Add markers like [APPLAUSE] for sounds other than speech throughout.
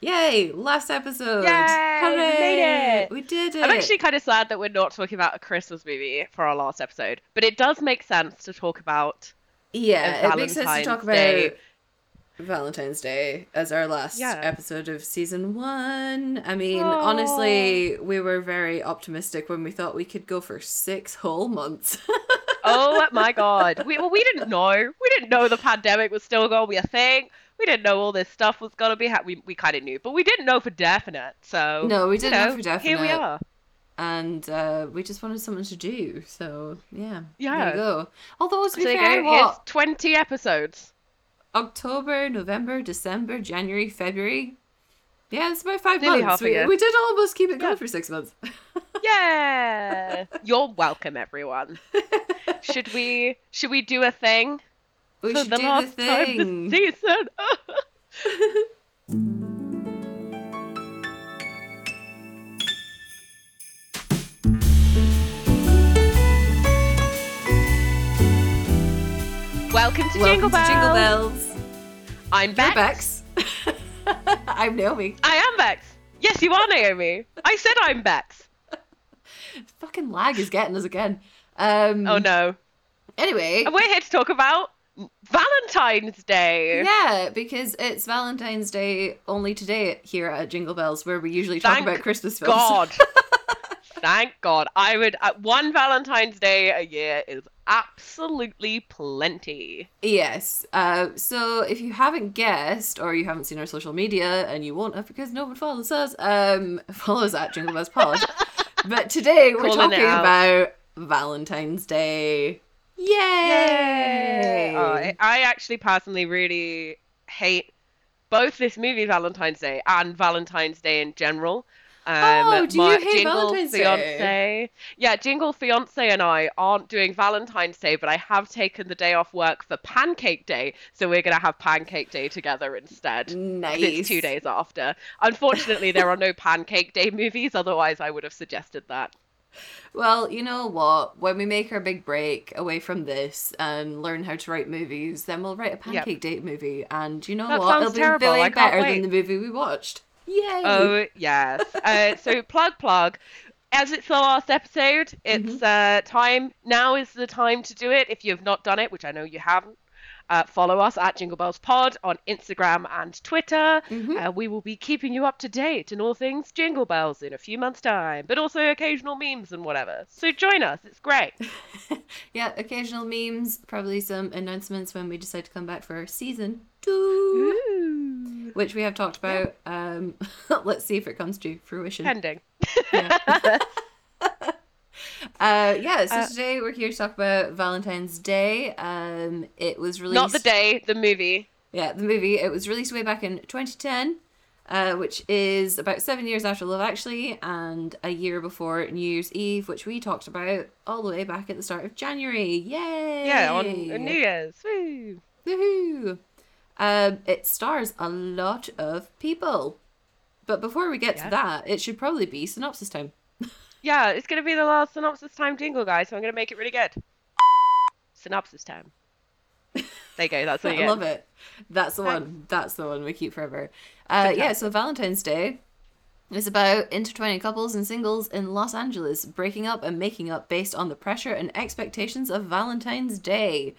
Yay! Last episode. Yay, we made it. We did it. I'm actually kind of sad that we're not talking about a Christmas movie for our last episode, but it does make sense to talk about yeah. It makes sense to talk about Day. Valentine's Day as our last Yeah. episode of season one. I mean, Aw. honestly, we were very optimistic when we thought we could go for six whole months. oh my [LAUGHS] god. We well, we didn't know. We didn't know the pandemic was still going to be a thing. We didn't know all this stuff was going to be. Ha- we we kind of knew, but we didn't know for definite. So No, we didn't know know, for definite. Here we are. and uh, we just wanted something to do. So yeah, there Yeah. you go. Although to be there fair, go. What 20 episodes. October, November, December, January, February. Yeah, it's about five Nearly months. We, we did almost keep it going Yeah. for six months. [LAUGHS] Yeah. You're welcome, everyone. [LAUGHS] Should we should we do a thing we for should the do last the time this [LAUGHS] season? Welcome to Welcome Jingle to Bells. Jingle Bells. I'm You're Bex. Bex. [LAUGHS] I'm Naomi. I am Bex. Yes, you are Naomi. I said I'm Bex. Fucking lag is getting us again. Um, Oh no. Anyway, And we're here to talk about Valentine's Day. yeah, because it's Valentine's Day only today here at Jingle Bells, where we usually talk Thank about Christmas films. God. [LAUGHS] Thank God. I would. Uh, one Valentine's Day a year is absolutely plenty. Yes. Uh, so if you haven't guessed, or you haven't seen our social media, and you won't have because no one follows us, um, [LAUGHS] follow us at Jingle Bells Pod. [LAUGHS] but today we're Calling talking about Valentine's Day. Yay! Oh, I, I actually personally really hate both this movie Valentine's Day and Valentine's Day in general. Um, Oh, do you hate Jingle Valentine's Day? fiance, yeah, Jingle fiance and I aren't doing Valentine's Day, but I have taken the day off work for Pancake Day, so we're gonna have Pancake Day together instead. nice. It's two days after. Unfortunately, there are no Pancake Day movies. Otherwise, I would have suggested that. Well, you know what? When we make our big break away from this and learn how to write movies, then we'll write a pancake date movie. And you know That what? It'll be terrible. way better wait. than the movie we watched. Yay! Oh yes. Uh, so [LAUGHS] plug plug. As it's the last episode, it's Mm-hmm. uh, time. Now is the time to do it. If you have not done it, which I know you haven't, uh, follow us at Jingle Bells Pod on Instagram and Twitter. Mm-hmm. Uh, we will be keeping you up to date in all things Jingle Bells in a few months' time, but also occasional memes and whatever. So join us. It's great. [LAUGHS] Yeah, occasional memes, probably some announcements when we decide to come back for our season two, Ooh. which we have talked about. Um, [LAUGHS] let's see if it comes to fruition. Pending. [LAUGHS] Uh, yeah, so Uh, today we're here to talk about Valentine's Day. Um, it was released. Not the day, the movie. Yeah, the movie. It was released way back in 2010, uh, which is about seven years after Love Actually, and a year before New Year's Eve, which we talked about all the way back at the start of January. Yay! Yeah, on New Year's. Woo. Woohoo! Um, it stars a lot of people. But before we get Yeah. to that, it should probably be synopsis time. [LAUGHS] Yeah, it's going to be the last synopsis time jingle, guys, so I'm going to make it really good. Synopsis time. There you go, that's what [LAUGHS] you I get. love it. That's the Thanks. one. That's the one we keep forever. Uh, yeah, so Valentine's Day is about intertwining couples and singles in Los Angeles breaking up and making up based on the pressure and expectations of Valentine's Day.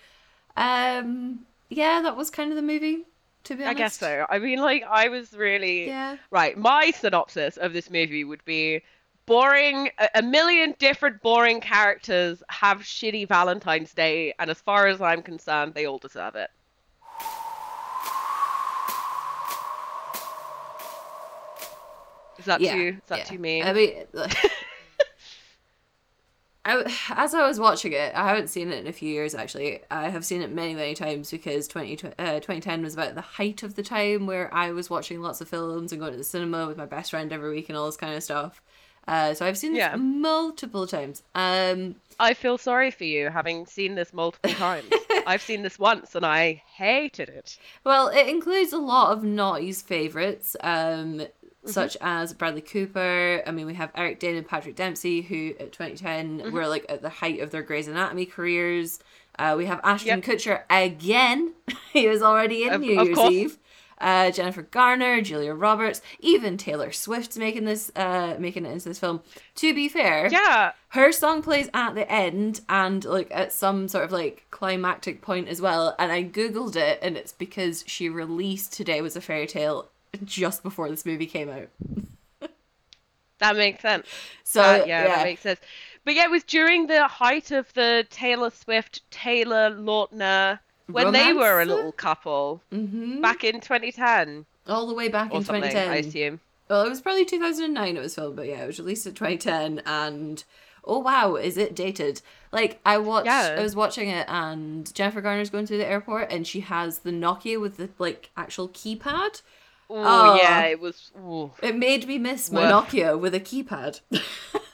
Um, yeah, that was kind of the movie. To be honest. I guess so. I mean, like, I was really. Yeah. Right, my synopsis of this movie would be boring, a, million different boring characters have shitty Valentine's Day, and as far as I'm concerned, they all deserve it. Is that Yeah, too? Is that yeah. too mean? I mean, [LAUGHS] I, as I was watching it, I haven't seen it in a few years actually. I have seen it many, many times because 20, uh, 2010 was about the height of the time where I was watching lots of films and going to the cinema with my best friend every week and all this kind of stuff. Uh, so I've seen this Yeah. multiple times. Um, I feel sorry for you having seen this multiple [LAUGHS] times. I've seen this once and I hated it. Well, it includes a lot of Naughty's favourites, um, such as Bradley Cooper. I mean, we have Eric Dane and Patrick Dempsey, who at 2010 were like at the height of their Grey's Anatomy careers. Uh, we have Ashton Yep. Kutcher again. [LAUGHS] he was already in Of- New of Year's course. Eve. Uh, Jennifer Garner, Julia Roberts, even Taylor Swift's making this, uh, making it into this film. To be fair, Yeah. her song plays at the end and like at some sort of like climactic point as well. And I googled it, and it's because she released "Today Was a Fairy Tale" just before this movie came out. [LAUGHS] That makes sense. So Uh, yeah, yeah, that makes sense. But yeah, it was during the height of the Taylor Swift, Taylor Lautner, when they were a little couple hmm back in 2010 all the way back in 2010. I assume. Well, it was probably 2009 it was filmed, but yeah, it was released in 2010 and oh wow, is it dated? Like I watched Yeah. I was watching it and Jennifer Garner's going through the airport and she has the Nokia with the like actual keypad. Ooh, Oh. yeah, it was ooh, It made me miss my Woof. Nokia with a keypad. [LAUGHS]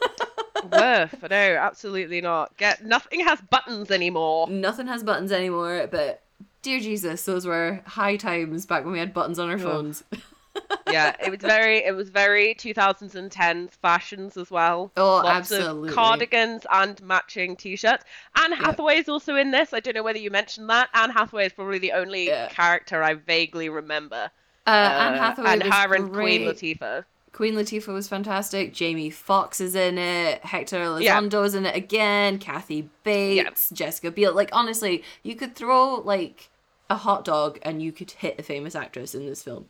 worth. No, absolutely not. Get nothing has buttons anymore. Nothing has buttons anymore, but dear Jesus, those were high times back when we had buttons on our phones. [LAUGHS] yeah, it was very, it was very 2010s fashions as well. Oh, Lots absolutely. of cardigans and matching t-shirts. Anne Hathaway is also in this. I don't know whether you mentioned that. Anne Hathaway is probably the only Yeah. character I vaguely remember. Uh, Anne Uh, Hathaway and was her and Queen. Latifah. Queen Latifah was fantastic. Jamie Foxx is in it. Hector Elizondo is in it again. Kathy Bates, Jessica Biel. Like honestly, you could throw like a hot dog and you could hit a famous actress in this film.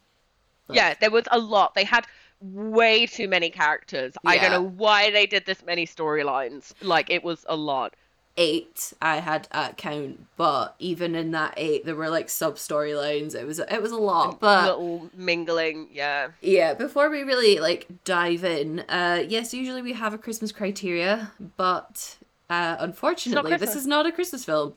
Like, Yeah, there was a lot. They had way too many characters. I don't know why they did this many storylines. Like it was a lot. Eight I had at count, but even in that eight, there were like sub storylines. It was it was a lot, but Little mingling, yeah. Yeah, before we really like dive in, uh yes, usually we have a Christmas criteria, but uh unfortunately this is not a Christmas film.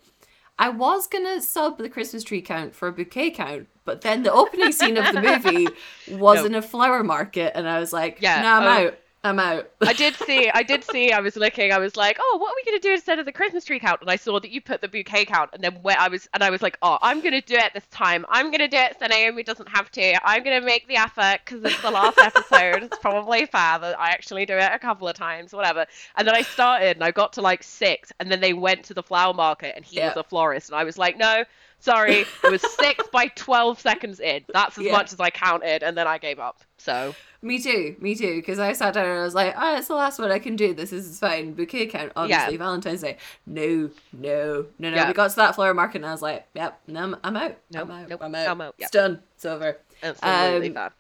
I was gonna sub the Christmas tree count for a bouquet count, but then the opening scene of the movie [LAUGHS] was No. in a flower market and I was like, Yeah, no, I'm oh. out. I'm out. I did see, I did see, I was looking, I was like, oh, what are we going to do instead of the Christmas tree count? And I saw that you put the bouquet count, and then where I was, and I was like, oh, I'm going to do it this time. I'm going to do it so Naomi doesn't have to. I'm going to make the effort because it's the last episode. it's probably fair that I actually do it a couple of times, whatever. And then I started, and I got to like six, and then they went to the flower market, and he Yeah. was a florist, and I was like, no. Sorry, it was [LAUGHS] six by 12 seconds in. That's as Yeah. much as I counted, and then I gave up. So, me too, me too, because I sat down and I was like, oh, it's the last one I can do. This is fine. Bouquet count, obviously, Valentine's Day. No, no, no, no. Yeah. We got to that flower market and I was like, yep, no, I'm, I'm out. Nope, I'm out. nope, I'm out. I'm out, It's done. It's over. absolutely Um, fair.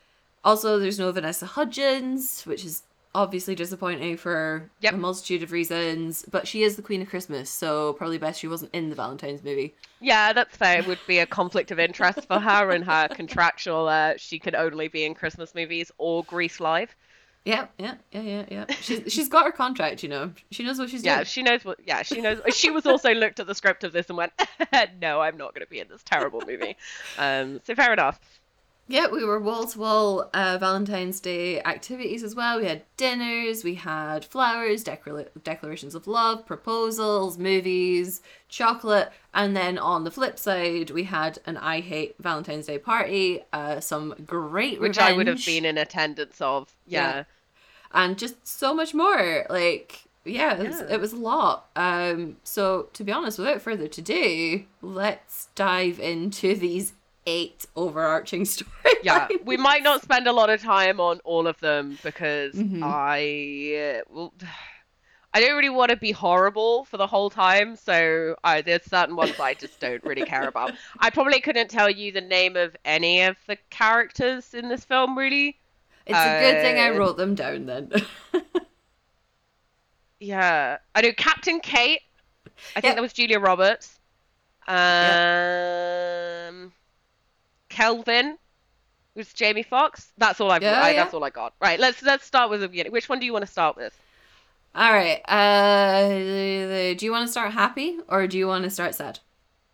Also, there's no Vanessa Hudgens, which is obviously disappointing for Yep. a multitude of reasons. But she is the Queen of Christmas, so probably best she wasn't in the Valentine's movie. Yeah, that's fair. It would be a conflict of interest for her and her [LAUGHS] contractual. Uh, she could only be in Christmas movies or Grease Live. Yeah, yeah, yeah, yeah, yeah. She's she's got her contract, you know. She knows what she's Yeah, doing. she knows what. Yeah, she knows. She was also looked at the script of this and went, [LAUGHS] "No, I'm not going to be in this terrible movie." Um, so fair enough. Yeah, we were wall to wall uh, Valentine's Day activities as well. We had dinners, we had flowers, declara- declarations of love, proposals, movies, chocolate, and then on the flip side, we had an I Hate Valentine's Day party, uh, some great Which I would have been in attendance of. Yeah. Yeah. and just so much more. Like, yeah, it was, Yeah. it was a lot. Um, so to be honest, without further ado, let's dive into these eight overarching [LAUGHS] stories. yeah, we might not spend a lot of time on all of them because Mhm. I uh, well, [SIGHS] I don't really want to be horrible for the whole time. So I, there's certain ones I just don't really care about. [LAUGHS] I probably couldn't tell you the name of any of the characters in this film, really. It's a good thing I Uh, wrote them down then. [LAUGHS] Yeah, I know Captain Kate. I think Yep. that was Julia Roberts. Um, Kelvin was Jamie Foxx. That's all I've. Yeah, I, yeah. That's all I got. Right. Let's let's start with the beginning. Which one do you want to start with? All right. Uh, do you want to start happy or do you want to start sad?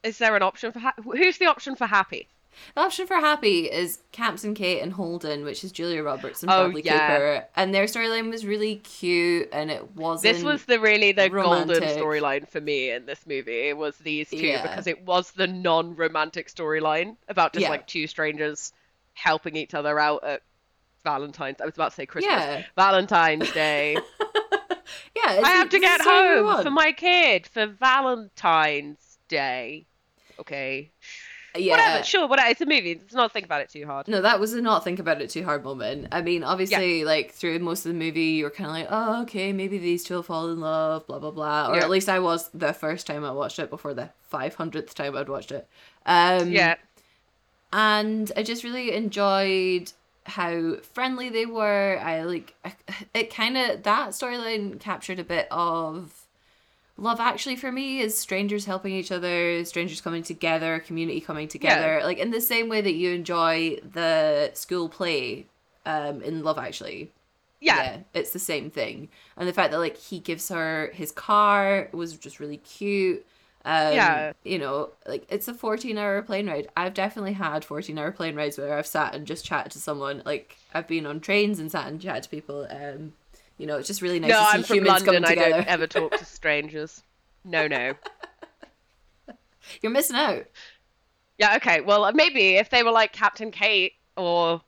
Is there an option for ha- who's the option for happy? The option for happy is Captain Kate and Holden, which is Julia Roberts and Oh, Bradley yeah. Cooper, and their storyline was really cute, and it wasn't. This was the really the golden storyline for me in this movie. It was these two Yeah. because it was the non-romantic storyline about just Yeah. like two strangers helping each other out at Valentine's. I was about to say Christmas. Valentine's [LAUGHS] Day. yeah. I have to get the story we home for my kid for Valentine's Day. Okay. Yeah. Whatever, sure, whatever. It's a movie. Let's not think about it too hard. No, that was a not think about it too hard moment. I mean, obviously, like through most of the movie, you were kind of like, oh, okay, maybe these two will fall in love, blah blah blah. Or Yeah. at least I was the first time I watched it before the five hundredth time I'd watched it. Um, Yeah. and I just really enjoyed how friendly they were. I like it. Kind of that storyline captured a bit of love actually for me is strangers helping each other strangers coming together community coming together like in the same way that you enjoy the school play um in love actually. Yeah. it's the same thing. And the fact that like he gives her his car was just really cute. Um Yeah. you know like it's a 14 hour plane ride. I've definitely had 14 hour plane rides where i've sat and just chatted to someone. Like i've been on trains and sat and chatted to people um you know it's just really nice no, to see I'm from humans London. coming I don't ever talk to [LAUGHS] strangers. No, no. you're missing out Yeah, okay. Well, maybe if they were like Captain Kate or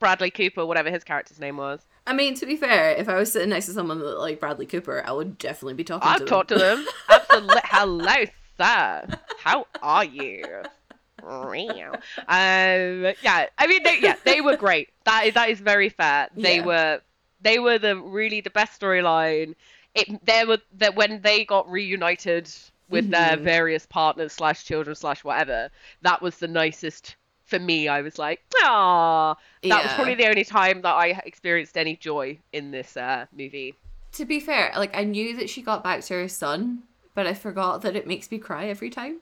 Bradley Cooper, whatever his character's name was. I mean, to be fair, if I was sitting next to someone that like Bradley Cooper, I would definitely be talking to them. I've them. talked to them. Absolutely. [LAUGHS] Hello, sir. How are you? um, yeah, I mean, they, yeah, they were great. That is that is very fair. They Yeah. were, they were the really the best storyline. It there were that when they got reunited with their Mhm. various partners slash children slash whatever. That was the nicest for me. I was like, ah, that was probably the only time that I experienced any joy in this uh, movie. To be fair, like I knew that she got back to her son, but I forgot that it makes me cry every time.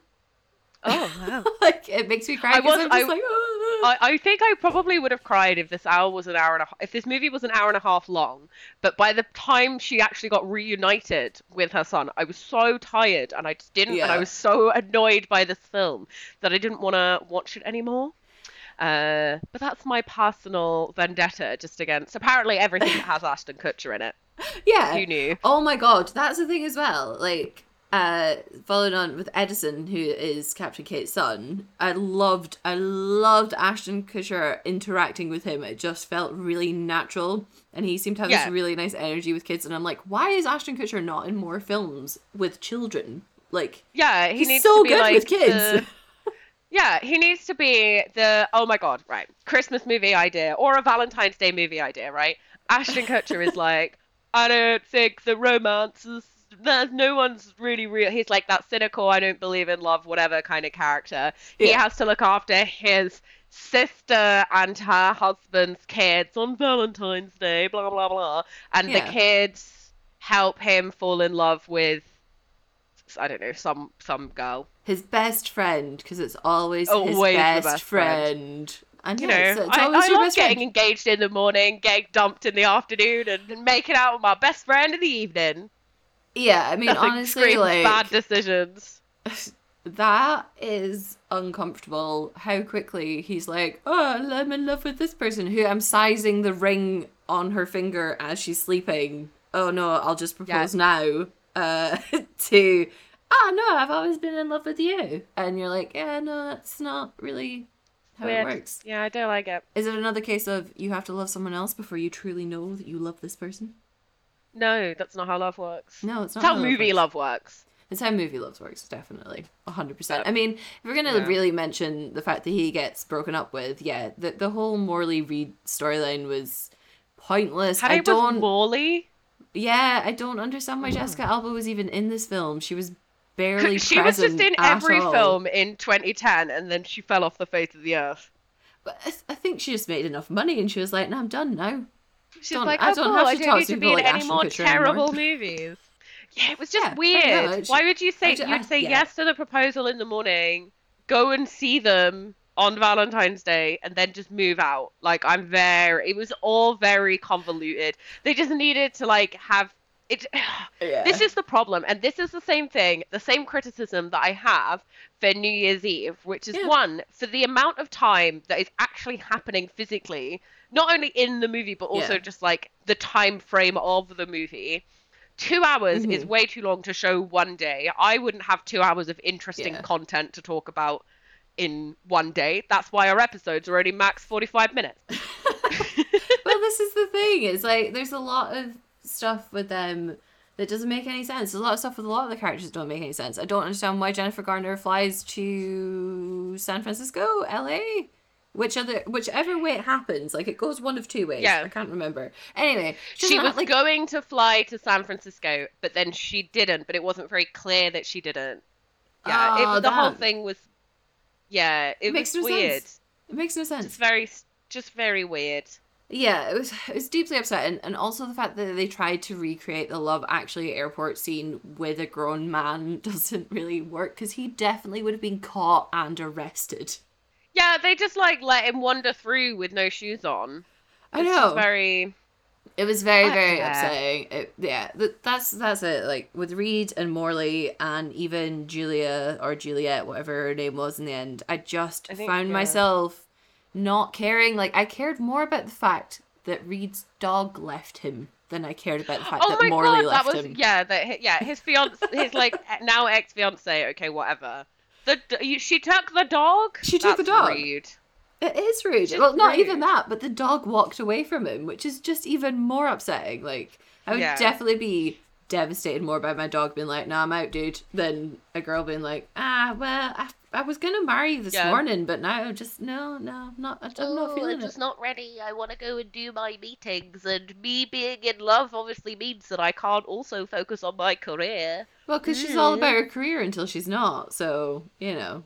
Oh wow. [LAUGHS] like it makes me cry I because was- I'm just I- like, "Ah." I, I think I probably would have cried if this hour was an hour and a half, if this movie was an hour and a half long. But by the time she actually got reunited with her son, I was so tired and I just didn't, and I was so annoyed by this film that I didn't want to watch it anymore. Uh, but that's my personal vendetta just against apparently everything that has [LAUGHS] Ashton Kutcher in it. yeah. Who knew? Oh my god, that's the thing as well. Like, uh, following on with Edison, who is Captain Kate's son, I loved, I loved Ashton Kutcher interacting with him. It just felt really natural, and he seemed to have Yeah. this really nice energy with kids. And I'm like, why is Ashton Kutcher not in more films with children? Like, Yeah, he he's needs so to be good like with kids. the- [LAUGHS] Yeah, he needs to be the oh my god, right. Christmas movie idea or a Valentine's Day movie idea, right? Ashton Kutcher is [LAUGHS] like, I don't think the romance is there's no one's really real. He's like that cynical, I don't believe in love, whatever kind of character. He has to look after his sister and her husband's kids on Valentine's Day, blah blah blah. And Yeah. the kids help him fall in love with I don't know, some some girl. his best friend, because it's always, Always his best, best friend. friend. And you yeah, know, I, I love getting friend. engaged in the morning, getting dumped in the afternoon, and, and making out with my best friend in the evening. Yeah, I mean, honestly, like bad decisions. [LAUGHS] that is uncomfortable. How quickly he's like, "Oh, I'm in love with this person who I'm sizing the ring on her finger as she's sleeping." Oh no, I'll just propose now. Uh, [LAUGHS] to ah no, I've always been in love with you, and you're like, yeah, no, that's not really how Weird. it works. Yeah, I don't like it. Is it another case of you have to love someone else before you truly know that you love this person? No, that's not how love works. No, it's not. That's how love movie works. love works. It's how movie loves works, definitely. 100%. Yeah. I mean, if we're going to Yeah. really mention the fact that he gets broken up with, yeah, the, the whole Morley Reed storyline was pointless. How I don't. Morley? yeah, I don't understand why hmm. Jessica Alba was even in this film. She was barely [LAUGHS] She was just in every all. film in 2010, and then she fell off the face of the earth. But I, I think she just made enough money and she was like, no, I'm done now. She's Don't- like, I oh, don't cool, have I to don't need to be in like any Ashton more terrible anymore." movies. Yeah, it was just Yeah, weird. Why would you say I ju- I- you'd say yeah. yes to the proposal in the morning, go and see them on Valentine's Day, and then just move out? Like I'm very. It was all very convoluted. They just needed to like have it. [SIGHS] Yeah. This is the problem, and this is the same thing, the same criticism that I have for New Year's Eve, which is one for the amount of time that is actually happening physically, not only in the movie but also Yeah. just like the time frame of the movie. Two hours is Mhm. way too long to show one day. I wouldn't have two hours of interesting Yeah. content to talk about in one day. That's why our episodes are only max forty-five minutes. [LAUGHS] well, this is the thing. It's like there's a lot of stuff with them that doesn't make any sense. There's a lot of stuff with a lot of the characters that don't make any sense. I don't understand why Jennifer Garner flies to San Francisco, LA. Which other, whichever way it happens, like it goes one of two ways. Yeah. I can't remember. Anyway, She was like going to fly to San Francisco, but then she didn't. But it wasn't very clear that she didn't. Yeah, Oh, ah, was the whole thing was. Yeah, it, It makes was no weird. sense. it makes no sense. Just very, just very weird. Yeah, it was it was deeply upsetting, and also the fact that they tried to recreate the Love Actually airport scene with a grown man [LAUGHS] doesn't really work because he definitely would have been caught and arrested. Yeah, they just like let him wander through with no shoes on. I know very. it was very very yeah. upsetting. It, yeah, th- that's that's it. Like with Reed and Morley and even Julia or Juliet, whatever her name was in the end, I just I think, found yeah. myself not caring. Like I cared more about the fact that Reed's dog left him than I cared about the fact Oh that Morley god, that left was him. yeah, that yeah, his fiance, his like [LAUGHS] now ex fiance. Okay, whatever. The you- she took the dog. She took the dog. rude. It is rude. Just well, not even that, but the dog walked away from him, which is just even more upsetting. Like, I would Yeah. definitely be devastated more by my dog being like, "Nah, I'm out, dude," than a girl being like, "Ah, well, I, I was gonna marry you this Yeah. morning, but now just no, no, I'm not. I'm Oh, not feeling it." not ready. I want to go and do my meetings, and me being in love obviously means that I can't also focus on my career. Well, because she's all about her career until she's not. So you know.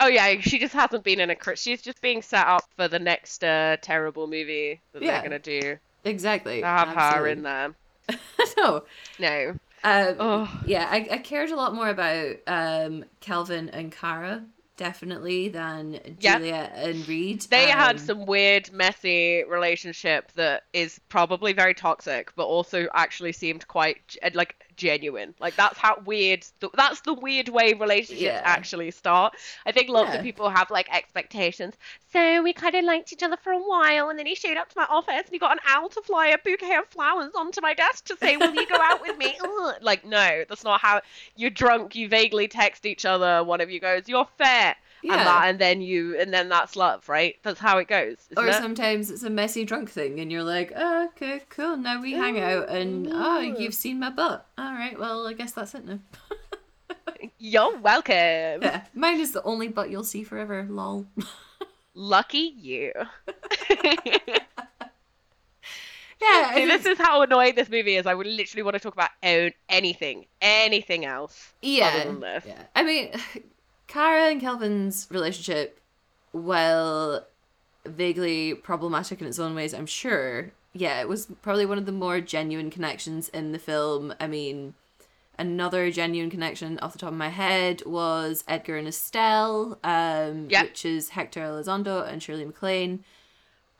Oh yeah, she just hasn't been in a. She's just being set up for the next uh, terrible movie that Yeah. they're gonna do. Exactly. To have her in there. [LAUGHS] no. No. Um, Oh. yeah, I, I cared a lot more about um, Kelvin and Kara definitely than Yep. Juliet and Reed. They had Um, some weird, messy relationship that is probably very toxic, but also actually seemed quite like genuine. Like that's how weird. th- That's the weird way relationships Yeah. actually start. I think lots Yeah. of people have like expectations. So we kind of liked each other for a while, and then he showed up to my office and he got an owl to fly a bouquet of flowers onto my desk to say, "Will you go out with me?" [LAUGHS] Ugh. Like no, that's not how. You're drunk. You vaguely text each other. One of you goes, "You're fat." Yeah. and that, and then you, and then that's love, right? That's how it goes. Or it? sometimes it's a messy drunk thing, and you're like, oh, okay, cool. Now we hang out, and oh, you've seen my butt. All right, well, I guess that's it now. [LAUGHS] You're welcome. Yeah, mine is the only butt you'll see forever. Lol. Lucky you. [LAUGHS] Yeah, See, this is how annoying this movie is. I would literally want to talk about own anything, anything else. yeah, other than this. yeah. I mean, Kara and Kelvin's relationship, while vaguely problematic in its own ways, I'm sure. Yeah, it was probably one of the more genuine connections in the film. I mean, another genuine connection off the top of my head was Edgar and Estelle, um, which is Hector Elizondo and Shirley MacLaine.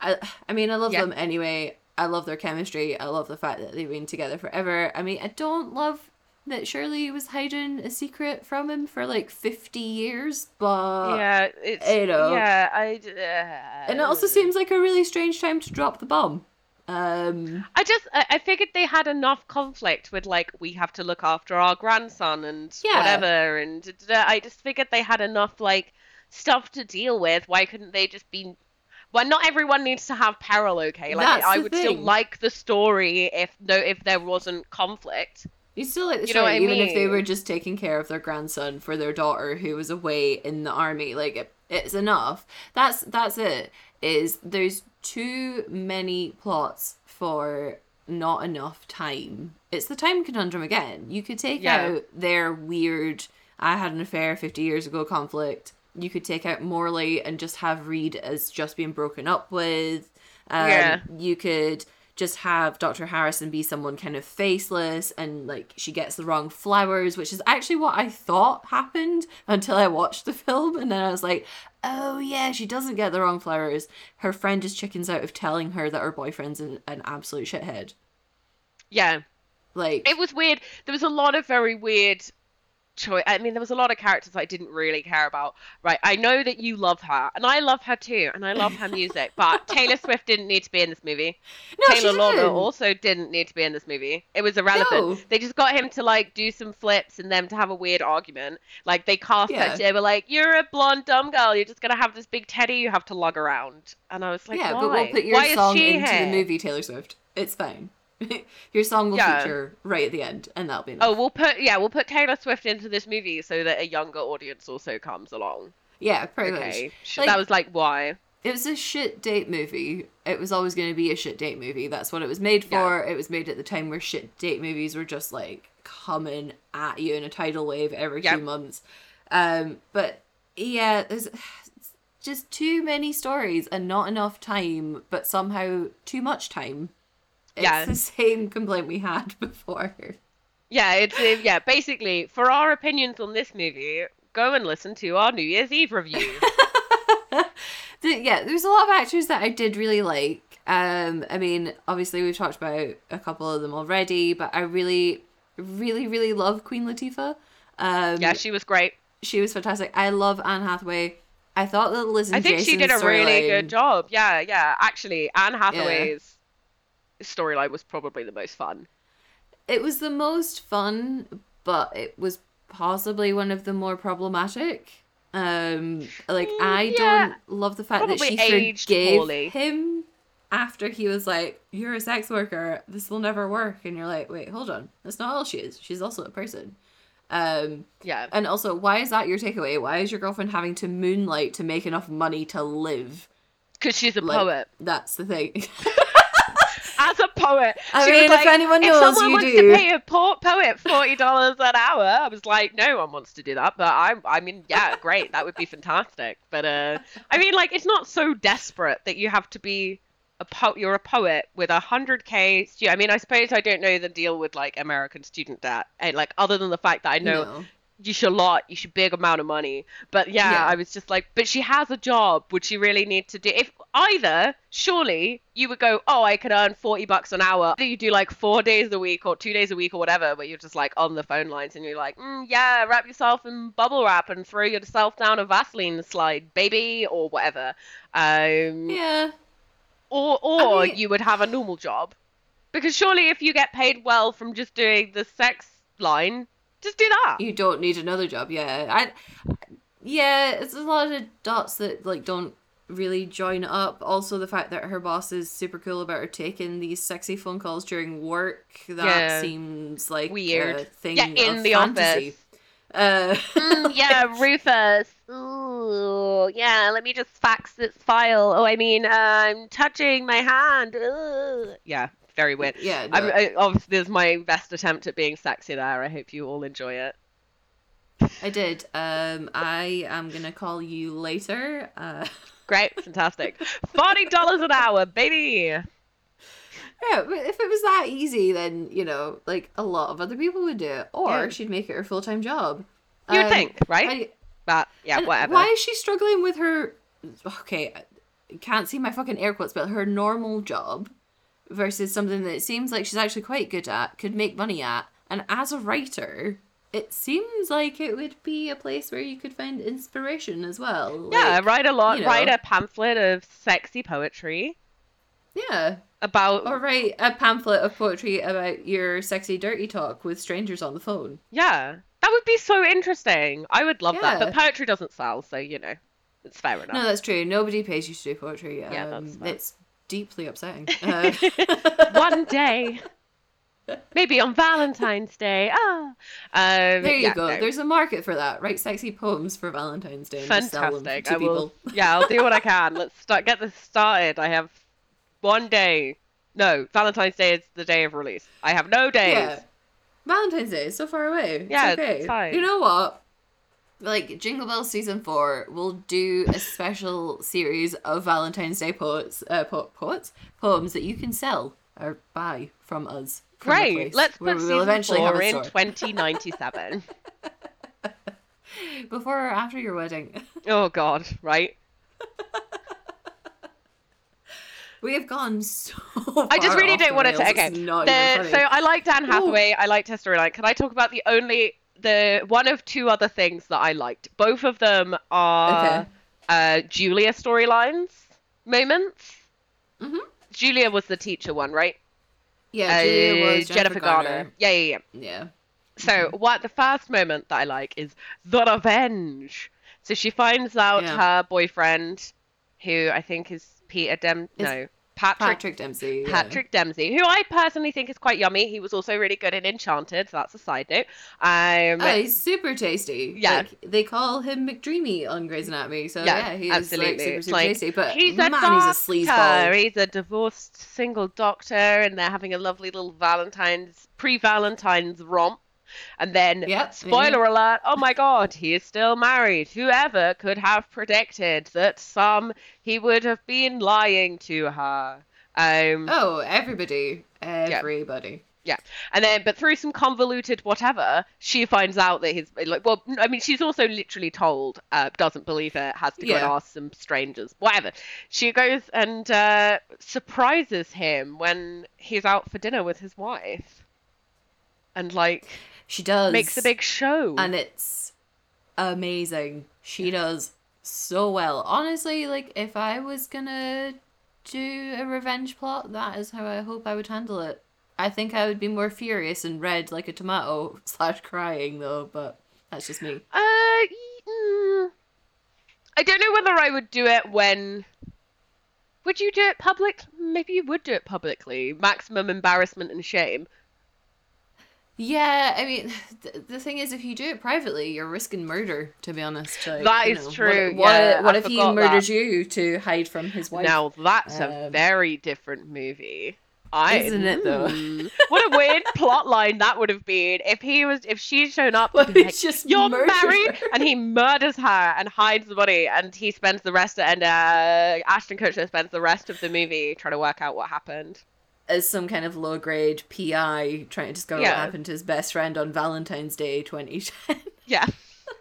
I, I mean, I love them anyway. I love their chemistry. I love the fact that they've been together forever. I mean, I don't love that Shirley was hiding a secret from him for like 50 years, but. yeah, it's you know. yeah. I uh, And it also seems like a really strange time to drop the bomb. Um, I just I, I figured they had enough conflict with like we have to look after our grandson and Yeah. whatever, and da- da- da. I just figured they had enough like stuff to deal with. Why couldn't they just be? Well, not everyone needs to have peril, okay? Like That's I would still like the story if no if there wasn't conflict. You still like the You know story, even if they were just taking care of their grandson for their daughter who was away in the army. Like it, it's enough. That's that's it. Is there's too many plots for not enough time. It's the time conundrum again. You could take Yeah. out their weird I had an affair 50 years ago conflict. You could take out Morley and just have Reed as just being broken up with. Um, Yeah. You could just have Dr. Harrison be someone kind of faceless and like she gets the wrong flowers, which is actually what I thought happened until I watched the [LAUGHS] film. And then I was like, oh yeah, she doesn't get the wrong flowers. Her friend just chickens out of telling her that her boyfriend's an, an absolute shithead. Yeah, Like, it was weird. There was a lot of very weird choice. I mean, there was a lot of characters I didn't really care about. Right, I know that you love her, and I love her too, and I love her music. [LAUGHS] but Taylor Swift didn't need to be in this movie. no, Taylor Lautner also didn't need to be in this movie. It was irrelevant. No. They just got him to like do some flips and them to have a weird argument. Like they cast Yeah. her. They were like, "You're a blonde dumb girl. You're just gonna have this big teddy you have to lug around." And I was like, yeah, "Why? but we'll put your Why song into here? the movie Taylor Swift. It's fine. [LAUGHS] Your song will Yeah. feature right at the end, and that'll be enough. Oh, we'll put yeah, we'll put Taylor Swift into this movie so that a younger audience also comes along. yeah, pretty Okay, much. Like- that was like why. It was a shit date movie. It was always going to be a shit date movie. That's what it was made for. It was made at the time where shit date movies were just like coming at you in a tidal wave every Yep. few months. Um, but yeah, there's [SIGHS] just too many stories and not enough time, but somehow too much time. It's Yeah. the same complaint we had [LAUGHS] before. Yeah, it's uh, yeah. Basically, for our opinions on this movie, go and listen to our New Year's Eve review. [LAUGHS] The- yeah, there's a lot of actors that I did really like. Um, I mean, obviously we've talked about a couple of them already, but I really, really, really love Queen Latifah. Um, yeah, she was great. she was fantastic. I love Anne Hathaway. I thought that Liz I think she did a really good job. Yeah, yeah. Actually, Anne Hathaway's storyline was probably the most fun. It was the most fun, but it was possibly one of the more problematic. Um, like Mm, I yeah. don't love the fact that she forgave poorly. him after he was like, "You're a sex worker. This will never work." And you're like, "Wait, hold on. That's not all she is. She's also a person." Um, Yeah. and also, why is that your takeaway? Why is your girlfriend having to moonlight to make enough money to live? Because she's a Like, poet. That's the thing. [LAUGHS] As a poet. I she was mean, if like, anyone if knows, someone you wants do." to pay a po- poet forty dollars an hour, I was like, no one wants to do that. But I, I mean, yeah, great, that would be fantastic. But uh, I mean, like, it's not so desperate that you have to be a po- You're a poet with a hundred k. I mean, I suppose I don't know the deal with like American student debt, and like other than the fact that I know No. you should a lot, you should big amount of money. But yeah, Yeah. I was just like, but she has a job. Would she really need to do? If either, surely you would go, oh, I could earn forty bucks an hour. Either you do like four [LAUGHS] days a week or two days a week or whatever, where you're just like on the phone lines and you're like, mm, yeah, wrap yourself in bubble wrap and throw yourself down a Vaseline slide, baby, or whatever. Um, Yeah. or or mean- you would have a normal job, because surely if you get paid well from just doing the sex line, just do that. you don't need another job yeah i yeah it's a lot of dots that like don't really join up also the fact that her boss is super cool about her taking these sexy phone calls during work that Yeah. seems like Weird. a thing Yeah, in the fantasy. office. uh Mm, [LAUGHS] yeah, Rufus. Ooh, yeah. Let me just fax this file. Oh, I mean, uh, I'm touching my hand. Ugh. Yeah, very weird. yeah no, I'm, I, obviously, is my best attempt at being sexy there. I hope you all enjoy it. I did um i am gonna call you later uh Great, fantastic. Forty dollars an hour, baby. yeah but if it was that easy then you know like a lot of other people would do it or Yeah. she'd make it her full-time job You would Um, think, right? I- But yeah, whatever. Why is she struggling with her? Okay, I can't see my fucking air quotes, but her normal job versus something that it seems like she's actually quite good at, could make money at, and as a writer, it seems like it would be a place where you could find inspiration as well. Yeah, write a lot. you Write a pamphlet of sexy poetry yeah, about. or write a pamphlet of poetry about your sexy dirty talk with strangers on the phone. Yeah, that would be so interesting. I would love that. But poetry doesn't sell, so you know, it's fair enough. No, that's true. Nobody pays you to do poetry. Um, Yeah, that's fair. it's deeply upsetting. [LAUGHS] Uh, [LAUGHS] One day. Maybe on Valentine's Day. Ah. Um, There you yeah, go. no. There's a market for that. Write sexy poems for Valentine's Day and just sell them Fantastic. to I will. people. Yeah, I'll do what I [LAUGHS] can. Let's start. Get this started. I have one day. No, Valentine's Day is the day of release. I have no days. Yeah. Valentine's Day is so far away. It's Yeah, okay. it's fine. You know what? Like Jingle Bell season four, we'll do a special series of Valentine's Day poets, uh, po- poets, poems that you can sell or buy from us. Great. Let's put we eventually four in store. 2097. [LAUGHS] before or after your wedding. [LAUGHS] oh God. Right. [LAUGHS] we have gone so. I just really don't want it to. Okay. The- so. I liked Anne Hathaway. I liked her storyline. Can I talk about the only the one of two other things that I liked? Both of them are Okay. uh, Julia storylines moments. Mhm. Julia was the teacher one, right? Yeah, Julia Uh, was Jennifer, Garner. Yeah, yeah, yeah. Yeah. So what the first moment that I like is the revenge. So she finds out Yeah. her boyfriend, who I think is Peter Dem. Is- no, Patrick Patrick Dempsey. yeah. Patrick Dempsey, who I personally think is quite yummy. He was also really good in Enchanted, so that's a side note. Um, Oh, he's super tasty. Yeah. Like, they call him McDreamy on Grey's Anatomy. So Yeah, yeah, he's absolutely. like super, super like, tasty. But he's a man, he's a doctor. sleazeball. He's a divorced single doctor, and they're having a lovely little Valentine's pre-Valentine's romp. And then, Yep, spoiler alert! Oh my God, he is still married. Whoever could have predicted that some he would have been lying to her? Um, Oh, everybody. Everybody. Yeah, and then but through some convoluted whatever, she finds out that he's like, well, I mean, she's also literally told, uh, doesn't believe it, has to go and ask some strangers, whatever. She goes and uh, surprises him when he's out for dinner with his wife, and like She does. makes a big show. And it's amazing. She does so well. Honestly, like, if I was gonna do a revenge plot, that is how I hope I would handle it. I think I would be more furious and red like a tomato [LAUGHS] slash crying though, but that's just me. Uh, mm, I don't know whether I would do it when. Would you do it public? Maybe you would do it publicly. Maximum embarrassment and shame. Yeah, I mean, [SIGHS] th- the thing is, if you do it privately, you're risking murder. To be honest, like, That is know, true, What, what, yeah, what if he murders that. you to hide from his wife? Now that's a Um, very different movie. I, Isn't it, though? What a weird [LAUGHS] plot line that would have been if he was if she'd shown up Well, and been he's like, just you're married her. [LAUGHS] and he murders her and hides the body and he spends the rest of, and uh, Ashton Kutcher spends the rest of the movie trying to work out what happened. As some kind of low grade PI trying to discover Yeah. what happened to his best friend on Valentine's Day 2010. [LAUGHS] Yeah,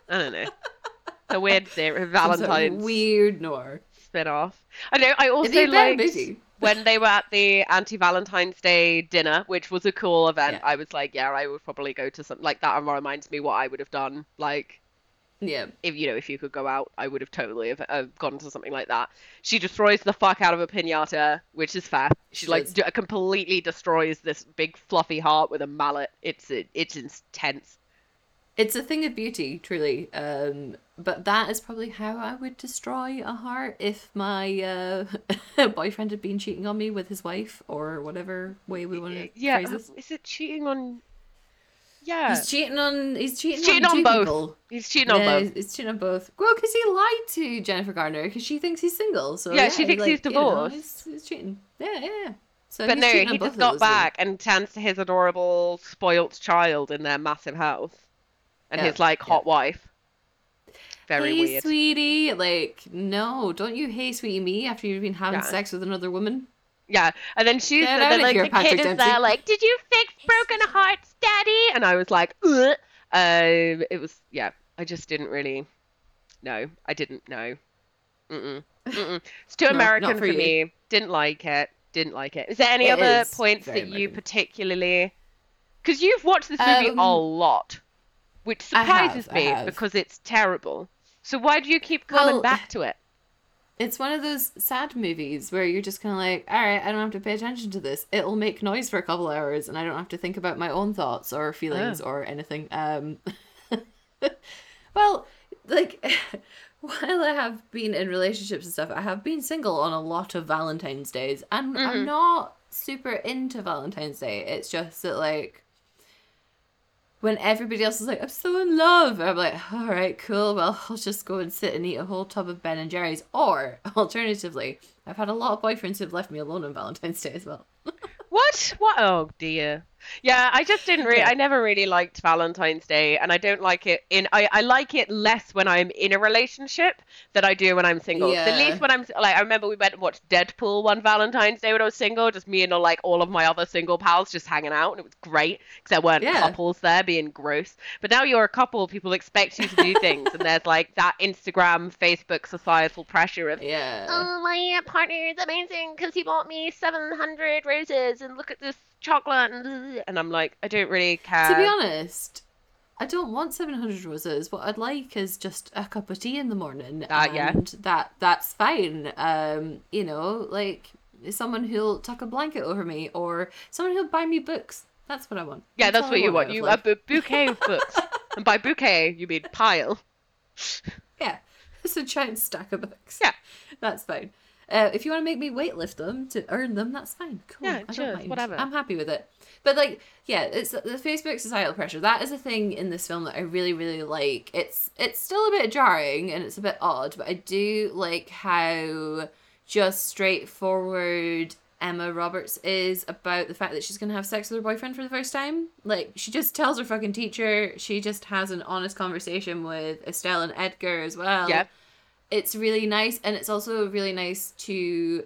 I don't know. A weird se- Some sort of Valentine's weird noir. spin off. I know. I also It'd be a bad liked movie. [LAUGHS] when they were at the anti Valentine's Day dinner, which was a cool event. Yeah. I was like, yeah, I would probably go to something like that. And reminds me what I would have done. Like, Yeah. if you know, if you could go out, I would have totally have, uh, gone to something like that. She destroys the fuck out of a pinata, which is fair. She, She like d- completely destroys this big fluffy heart with a mallet. It's it's intense. It's a thing of beauty, truly. Um, but that is probably how I would destroy a heart if my uh, [LAUGHS] boyfriend had been cheating on me with his wife, or whatever way we want to Yeah, phrase this. is it cheating on? Yeah, He's cheating on. He's cheating, cheating on, on two both. people. he's cheating on yeah, both. he's- he's cheating on both. Well, because he lied to Jennifer Garner because she thinks he's single. So Yeah, she thinks like, he's you know, divorced. he's, he's cheating. Yeah, yeah. yeah. So But he's no, he just got those women. back and turns to his adorable, spoilt child in their massive house, and Yeah, his like hot wife. Very hey, weird. sweetie. Like, no, don't you hey, sweetie me after you've been having Yeah. sex with another woman? Yeah, and then she Get and outta like the Patrick kid is Dempsey. there like, "Did you fix broken hearts, Daddy?" And I was like, Ugh. Um, it was yeah. I just didn't really. No, I didn't know. Mm-mm. Mm-mm. It's too [LAUGHS] No, American for for me. Didn't like it. Didn't like it. Is there any It other points that you particularly? Because you've watched this movie a Um, lot, which I have, surprises me because it's terrible. So why do you keep coming Well, back to it? It's one of those sad movies where you're just kind of like, all right, I don't have to pay attention to this. It'll make noise for a couple hours, and I don't have to think about my own thoughts or feelings Oh. or anything. Um, [LAUGHS] well, like, [LAUGHS] while I have been in relationships and stuff, I have been single on a lot of Valentine's days, and Mhm. I'm not super into Valentine's Day. It's just that, like, when everybody else is like, I'm so in love, I'm like, all right, cool. Well, I'll just go and sit and eat a whole tub of Ben and Jerry's. Or [LAUGHS] alternatively, I've had a lot of boyfriends who've left me alone on Valentine's Day as well. [LAUGHS] What? What? Oh dear. Yeah, I just didn't really. I never really liked Valentine's Day, and I don't like it in. I, I like it less when I'm in a relationship than I do when I'm single. 'Cause At least when I'm like, I remember we went and watched Deadpool one Valentine's Day when I was single, just me and like all of my other single pals just hanging out, and it was great because there weren't Yeah. couples there being gross. But now you're a couple, people expect you to do things, and there's like that Instagram, Facebook, societal pressure of Yeah. Oh, my partner is amazing because he bought me 700 roses and look at this chocolate. And, I'm like, I don't really care. to be honest, I don't want 700 roses. What I'd like is just a cup of tea in the morning. That, yeah. and that that's fine. Um, you know, like someone who'll tuck a blanket over me or someone who'll buy me books. That's what I want. yeah, that's all what you want. You life. a bu- bouquet of books. [LAUGHS] and by bouquet, you mean pile. Yeah, [LAUGHS] it's a giant stack of books. Yeah. that's fine. Uh, if you want to make me weightlift them to earn them, that's fine. Cool. Yeah, I don't sure, mind. whatever. I'm happy with it. But like, yeah, it's the Facebook societal pressure. That is a thing in this film that I really, really like. It's it's still a bit jarring and it's a bit odd, but I do like how just straightforward Emma Roberts is about the fact that she's gonna have sex with her boyfriend for the first time. Like she just tells her fucking teacher. She just has an honest conversation with Estelle and Edgar as well. Yeah. It's really nice, and it's also really nice to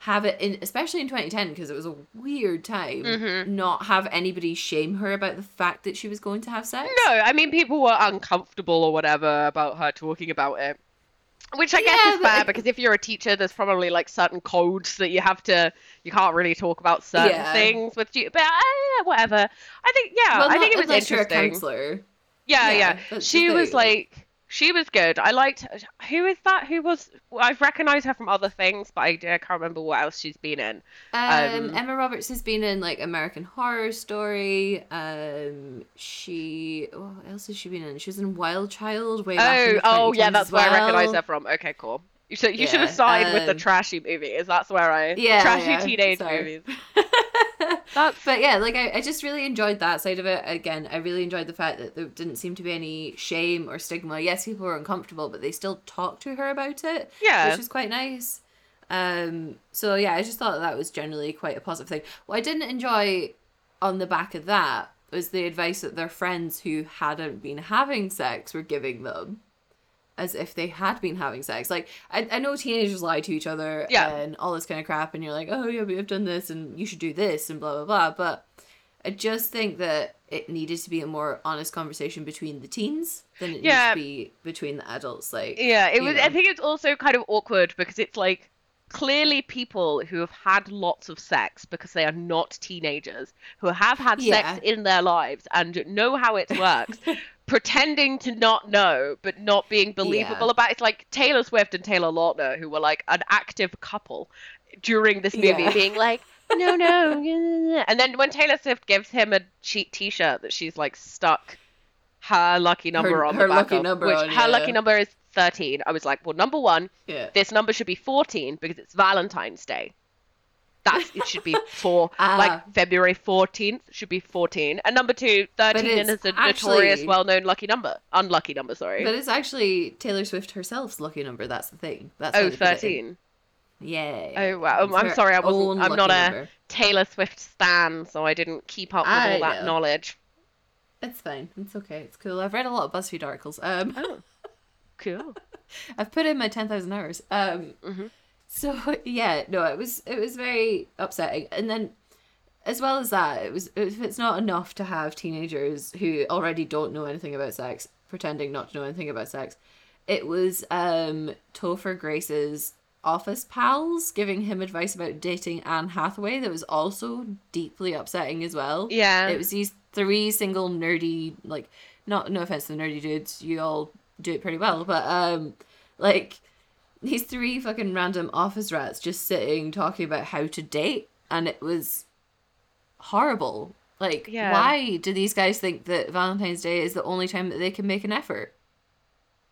have it in, especially in 2010 because it was a weird time. Mhm. Not have anybody shame her about the fact that she was going to have sex. No, I mean people were uncomfortable or whatever about her talking about it. Which I guess is fair because if you're a teacher, there's probably like certain codes that you have to. You can't really talk about certain Yeah. things with you. But uh, whatever. I think yeah. well, I think it was unless you're a interesting. counselor. Yeah, Yeah, yeah. She was like, she was good. I liked. Who is that? Who was? I've recognized her from other things, but I, I can't remember what else she's been in. Um, Um, Emma Roberts has been in like American Horror Story. Um, she what else has she been in? She was in Wild Child way back. in Oh, oh yeah, that's as where I recognize her from. Okay, cool. You should you should have Yeah, sided with the um, trashy movies. That's where I Yeah, trashy yeah, teenage sorry. movies. [LAUGHS] That's But yeah, like I, I just really enjoyed that side of it. Again, I really enjoyed the fact that there didn't seem to be any shame or stigma. Yes, people were uncomfortable, but they still talked to her about it, yeah. which was quite nice. Um, so yeah, I just thought that, that was generally quite a positive thing. What I didn't enjoy on the back of that was the advice that their friends who hadn't been having sex were giving them. As if they had been having sex. Like, I, I know teenagers lie to each other Yeah. and all this kind of crap, and you're like, oh, yeah, but I've done this, and you should do this, and blah, blah, blah. But I just think that it needed to be a more honest conversation between the teens than it Yeah. needs to be between the adults. Like, Yeah, it was. know. I think it's also kind of awkward because it's like clearly people who have had lots of sex because they are not teenagers who have had Yeah. sex in their lives and know how it [LAUGHS] works. Pretending to not know but not being believable Yeah. about it. it's like Taylor Swift and Taylor Lautner who were like an active couple during this movie Yeah. being like [LAUGHS] no no and then when Taylor Swift gives him a cheap t-shirt that she's like stuck her lucky number on her the back lucky of, number which on, her lucky number is 13 i was like well number one yeah. this number should be 14 because it's valentine's day that's it should be [LAUGHS] for Ah. like february 14th should be 14 and number two 13 is a notorious well-known lucky number unlucky number sorry But it's actually Taylor Swift herself's lucky number. That's the thing. That's oh why they put it in. 13 Yeah. oh wow i'm sorry I wasn't. I'm not a number. taylor swift stan so i didn't keep up with I all that knowledge It's fine. It's okay. It's cool. I've read a lot of BuzzFeed articles. Um, oh cool [LAUGHS] I've put in my ten thousand hours. Um, Mhm. So [LAUGHS] yeah, no, it was it was very upsetting. And then, as well as that, it was if it's not enough to have teenagers who already don't know anything about sex pretending not to know anything about sex. It was um Topher Grace's office pals giving him advice about dating Anne Hathaway that was also deeply upsetting as well. yeah It was these three single nerdy, like, not no offense to the nerdy dudes, you all do it pretty well, but um, like these three fucking random office rats just sitting talking about how to date, and it was horrible. Like, Yeah. why do these guys think that Valentine's Day is the only time that they can make an effort?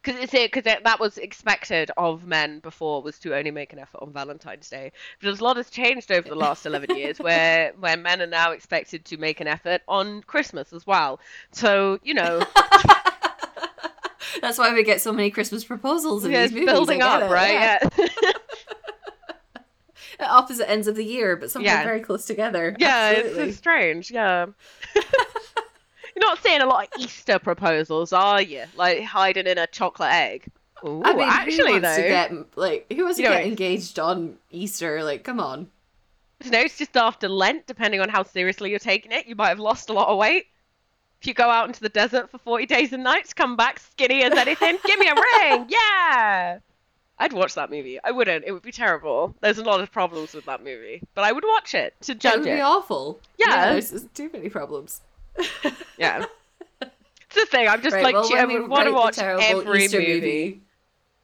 Because it's it because that was expected of men before was to only make an effort on Valentine's Day. But a lot has changed over the last eleven years, where [LAUGHS] where men are now expected to make an effort on Christmas as well. So you know, [LAUGHS] That's why we get so many Christmas proposals in yeah, these movies. Building up, right? Yeah. Yeah, [LAUGHS] At opposite ends of the year, but somehow Yeah. very close together. yeah, it's, it's strange. Yeah. [LAUGHS] You're not seeing a lot of Easter proposals, are you? Like hiding in a chocolate egg. Ooh, I mean, actually though, get like who wants to You know, get engaged on Easter? Like, come on. know, it's just after Lent, depending on how seriously you're taking it, you might have lost a lot of weight. If you go out into the desert for 40 days and nights, come back skinny as anything, give me a ring! [LAUGHS] Yeah! I'd watch that movie. I wouldn't. It would be terrible. There's a lot of problems with that movie. But I would watch it to judge It judge would it. Would be awful. Yeah. there's just too many problems. Yeah. [LAUGHS] It's the thing. I'm just Right, like, well, I when would want to watch every Easter movie.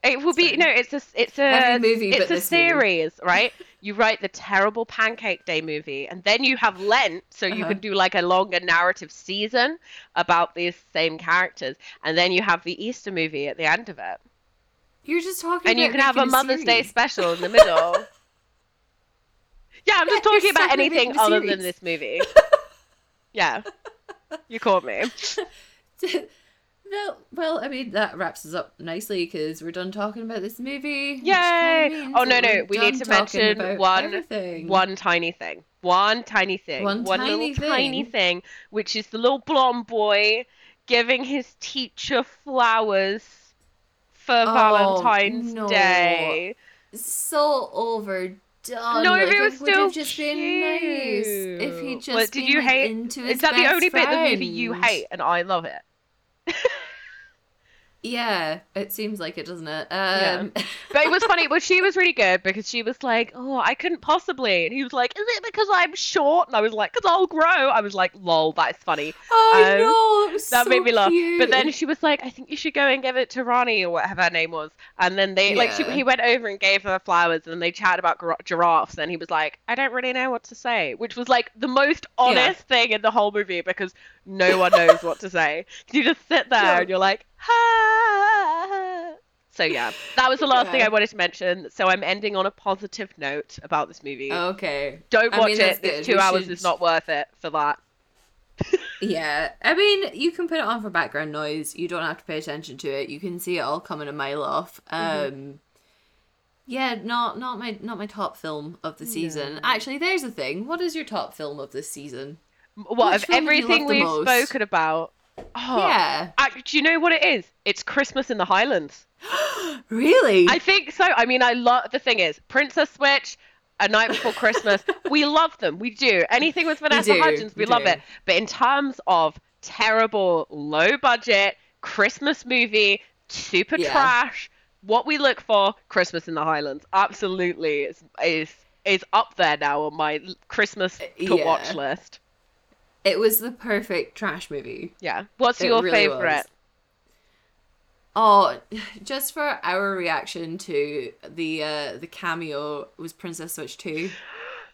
It will be no. It's a it's a movie it's a this movie. series, right? [LAUGHS] You write the terrible Pancake Day movie, and then you have Lent, so you Uh-huh. can do like a longer narrative season about these same characters, and then you have the Easter movie at the end of it. You're just talking and you can have a making Mother's Day special in the middle. [LAUGHS] yeah, I'm just Yeah, talking about anything a other than this movie. [LAUGHS] yeah, you caught me. Well, well, I mean that wraps us up nicely because we're done talking about this movie. Yay! Oh, no, no, we're need to mention one- everything. One tiny thing. One tiny thing. One little tiny tiny thing. thing, which is the little blonde boy giving his teacher flowers for Oh, Valentine's no. Day. so overdone. No, like, if it was would still have just been nice if he just did you hate- into his Is that the only bit of the movie you hate and I love it? [LAUGHS] Yeah, it seems like it, doesn't it? Yeah. Um, [LAUGHS] But it was funny, but she was really good because she was like, "Oh, I couldn't possibly," and he was like, "Is it because I'm short?" And I was like, "Cause I'll grow." I was like, "Lol, that's funny." I Um, was That so made me laugh. Cute. But then she was like, "I think you should go and give it to Ronnie or whatever her name was." And then they like she, he went over and gave her flowers, and they chatted about gira- giraffes, and he was like, "I don't really know what to say," which was like the most honest thing in the whole movie because no one knows what to say. You just sit there No. and you're like, "Ha." [LAUGHS] So yeah, that was the last thing I wanted to mention. So I'm ending on a positive note about this movie. okay. Don't I watch mean, it. It's two We hours should- is not worth it for that. [LAUGHS] Yeah, I mean, you can put it on for background noise. You don't have to pay attention to it. You can see it all coming a mile off. Um, Mm-hmm. yeah, not not my not my top film of the season. Actually, there's the thing. What is your top film of this season? What Which of film have you everything we've spoken about? Oh, Yeah, I- do you know what it is? It's Christmas in the Highlands. [GASPS] really. I think so. I mean, I love. The thing is, Princess Switch, A Night Before Christmas. [LAUGHS] we love them. We do. Anything with Vanessa Hudgens, we, we love do. it. But in terms of terrible, low budget Christmas movie, super Yeah. trash, what we look for, Christmas in the Highlands, absolutely is is is up there now on my Christmas to Yeah. watch list. It was the perfect trash movie. Yeah. What's It your really favorite? was. Oh, just for our reaction to the uh the cameo was Princess Switch 2.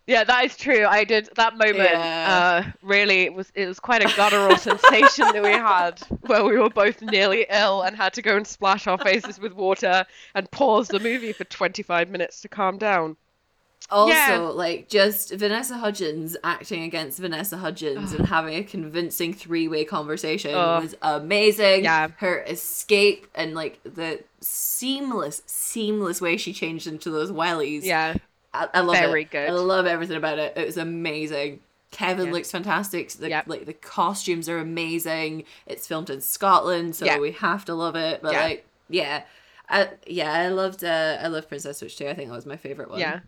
Yeah, that is true. I did that moment. Yeah. Uh, really, it was it was quite a guttural [LAUGHS] sensation that we had, where we were both nearly ill and had to go and splash our faces with water and pause the movie for 25 minutes to calm down. Also, Yeah. like just Vanessa Hudgens acting against Vanessa Hudgens and [SIGHS] having a convincing three-way conversation Ugh. was amazing. Yeah. Her escape and like the seamless, seamless way she changed into those wellies. Yeah, I, I love Very it. good. I love everything about it. It was amazing. Kevin Yeah. looks fantastic. The, Yep. Like the costumes are amazing. It's filmed in Scotland, so Yeah. we have to love it. But Yeah. like, yeah, I, yeah, I loved. Uh, I loved Princess Switch too. I think that was my favorite one. yeah.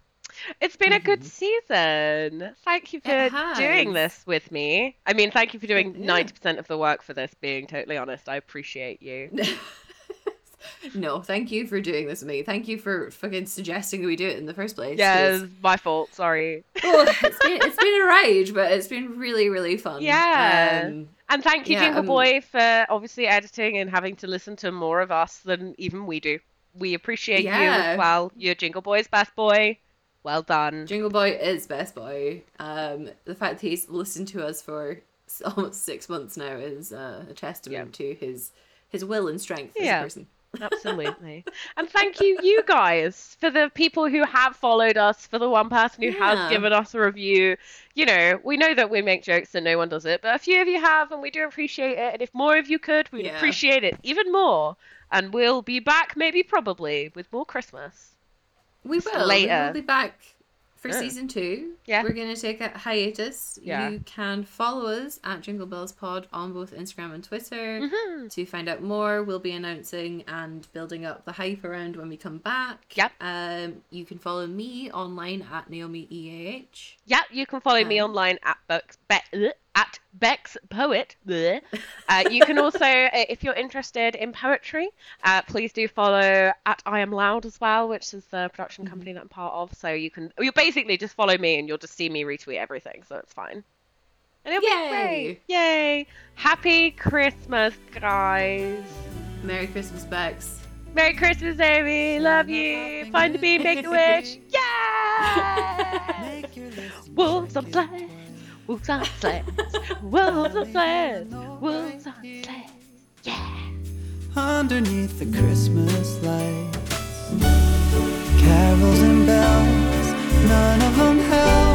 It's been a good season. Thank you for doing this with me. I mean, thank you for doing Yeah. 90% of the work for this, being totally honest. I appreciate you. [LAUGHS] no, thank you for doing this with me. Thank you for fucking suggesting that we do it in the first place. Yeah, it's my fault. Sorry. [LAUGHS] oh, it's been it's been a rage, but it's been really really fun. Yeah. Um, And thank you, Yeah, Jingle um, Boy, for obviously editing and having to listen to more of us than even we do. We appreciate you Yeah. as well. You're Jingle Boy's best boy. Well done. Jingle Boy is best boy. Um, the fact that he's listened to us for [LAUGHS] almost six months now is uh, a testament to his his will and strength as Yeah. a person. [LAUGHS] Absolutely. and thank you, you guys, for the people who have followed us, for the one person who has given us a review. You know, we know that we make jokes and no one does it, but a few of you have, and we do appreciate it. And if more of you could, we'd Yeah. appreciate it even more. And we'll be back, maybe probably, with more Christmas. We will. Later. We'll be back for Yeah. season two. Yeah. We're gonna take a hiatus. Yeah. You can follow us at Jingle Bells Pod on both Instagram and Twitter. Mhm. To find out more, we'll be announcing and building up the hype around when we come back. Yep. Um, you can follow me online at Naomi EAH. Yeah, you can follow me Um, online at Books. Be- at Bex Poet. Uh, you can also, [LAUGHS] uh, if you're interested in poetry, uh, please do follow at I Am Loud as well, which is the production Mm-hmm. company that I'm part of. So you can, you basically just follow me and you'll just see me retweet everything, so it's fine. And it'll Yay! be great. Yay! Happy Christmas, guys. Merry Christmas, Bex. Merry Christmas, Amy. Love you. Find the bee, make the wish. [LAUGHS] Yeah! Wolves on sleds. Wolves [LAUGHS] on sleds. Wolves on sleds. Wolves on sleds. Yeah. Underneath the Christmas lights, carols and bells, none of them help.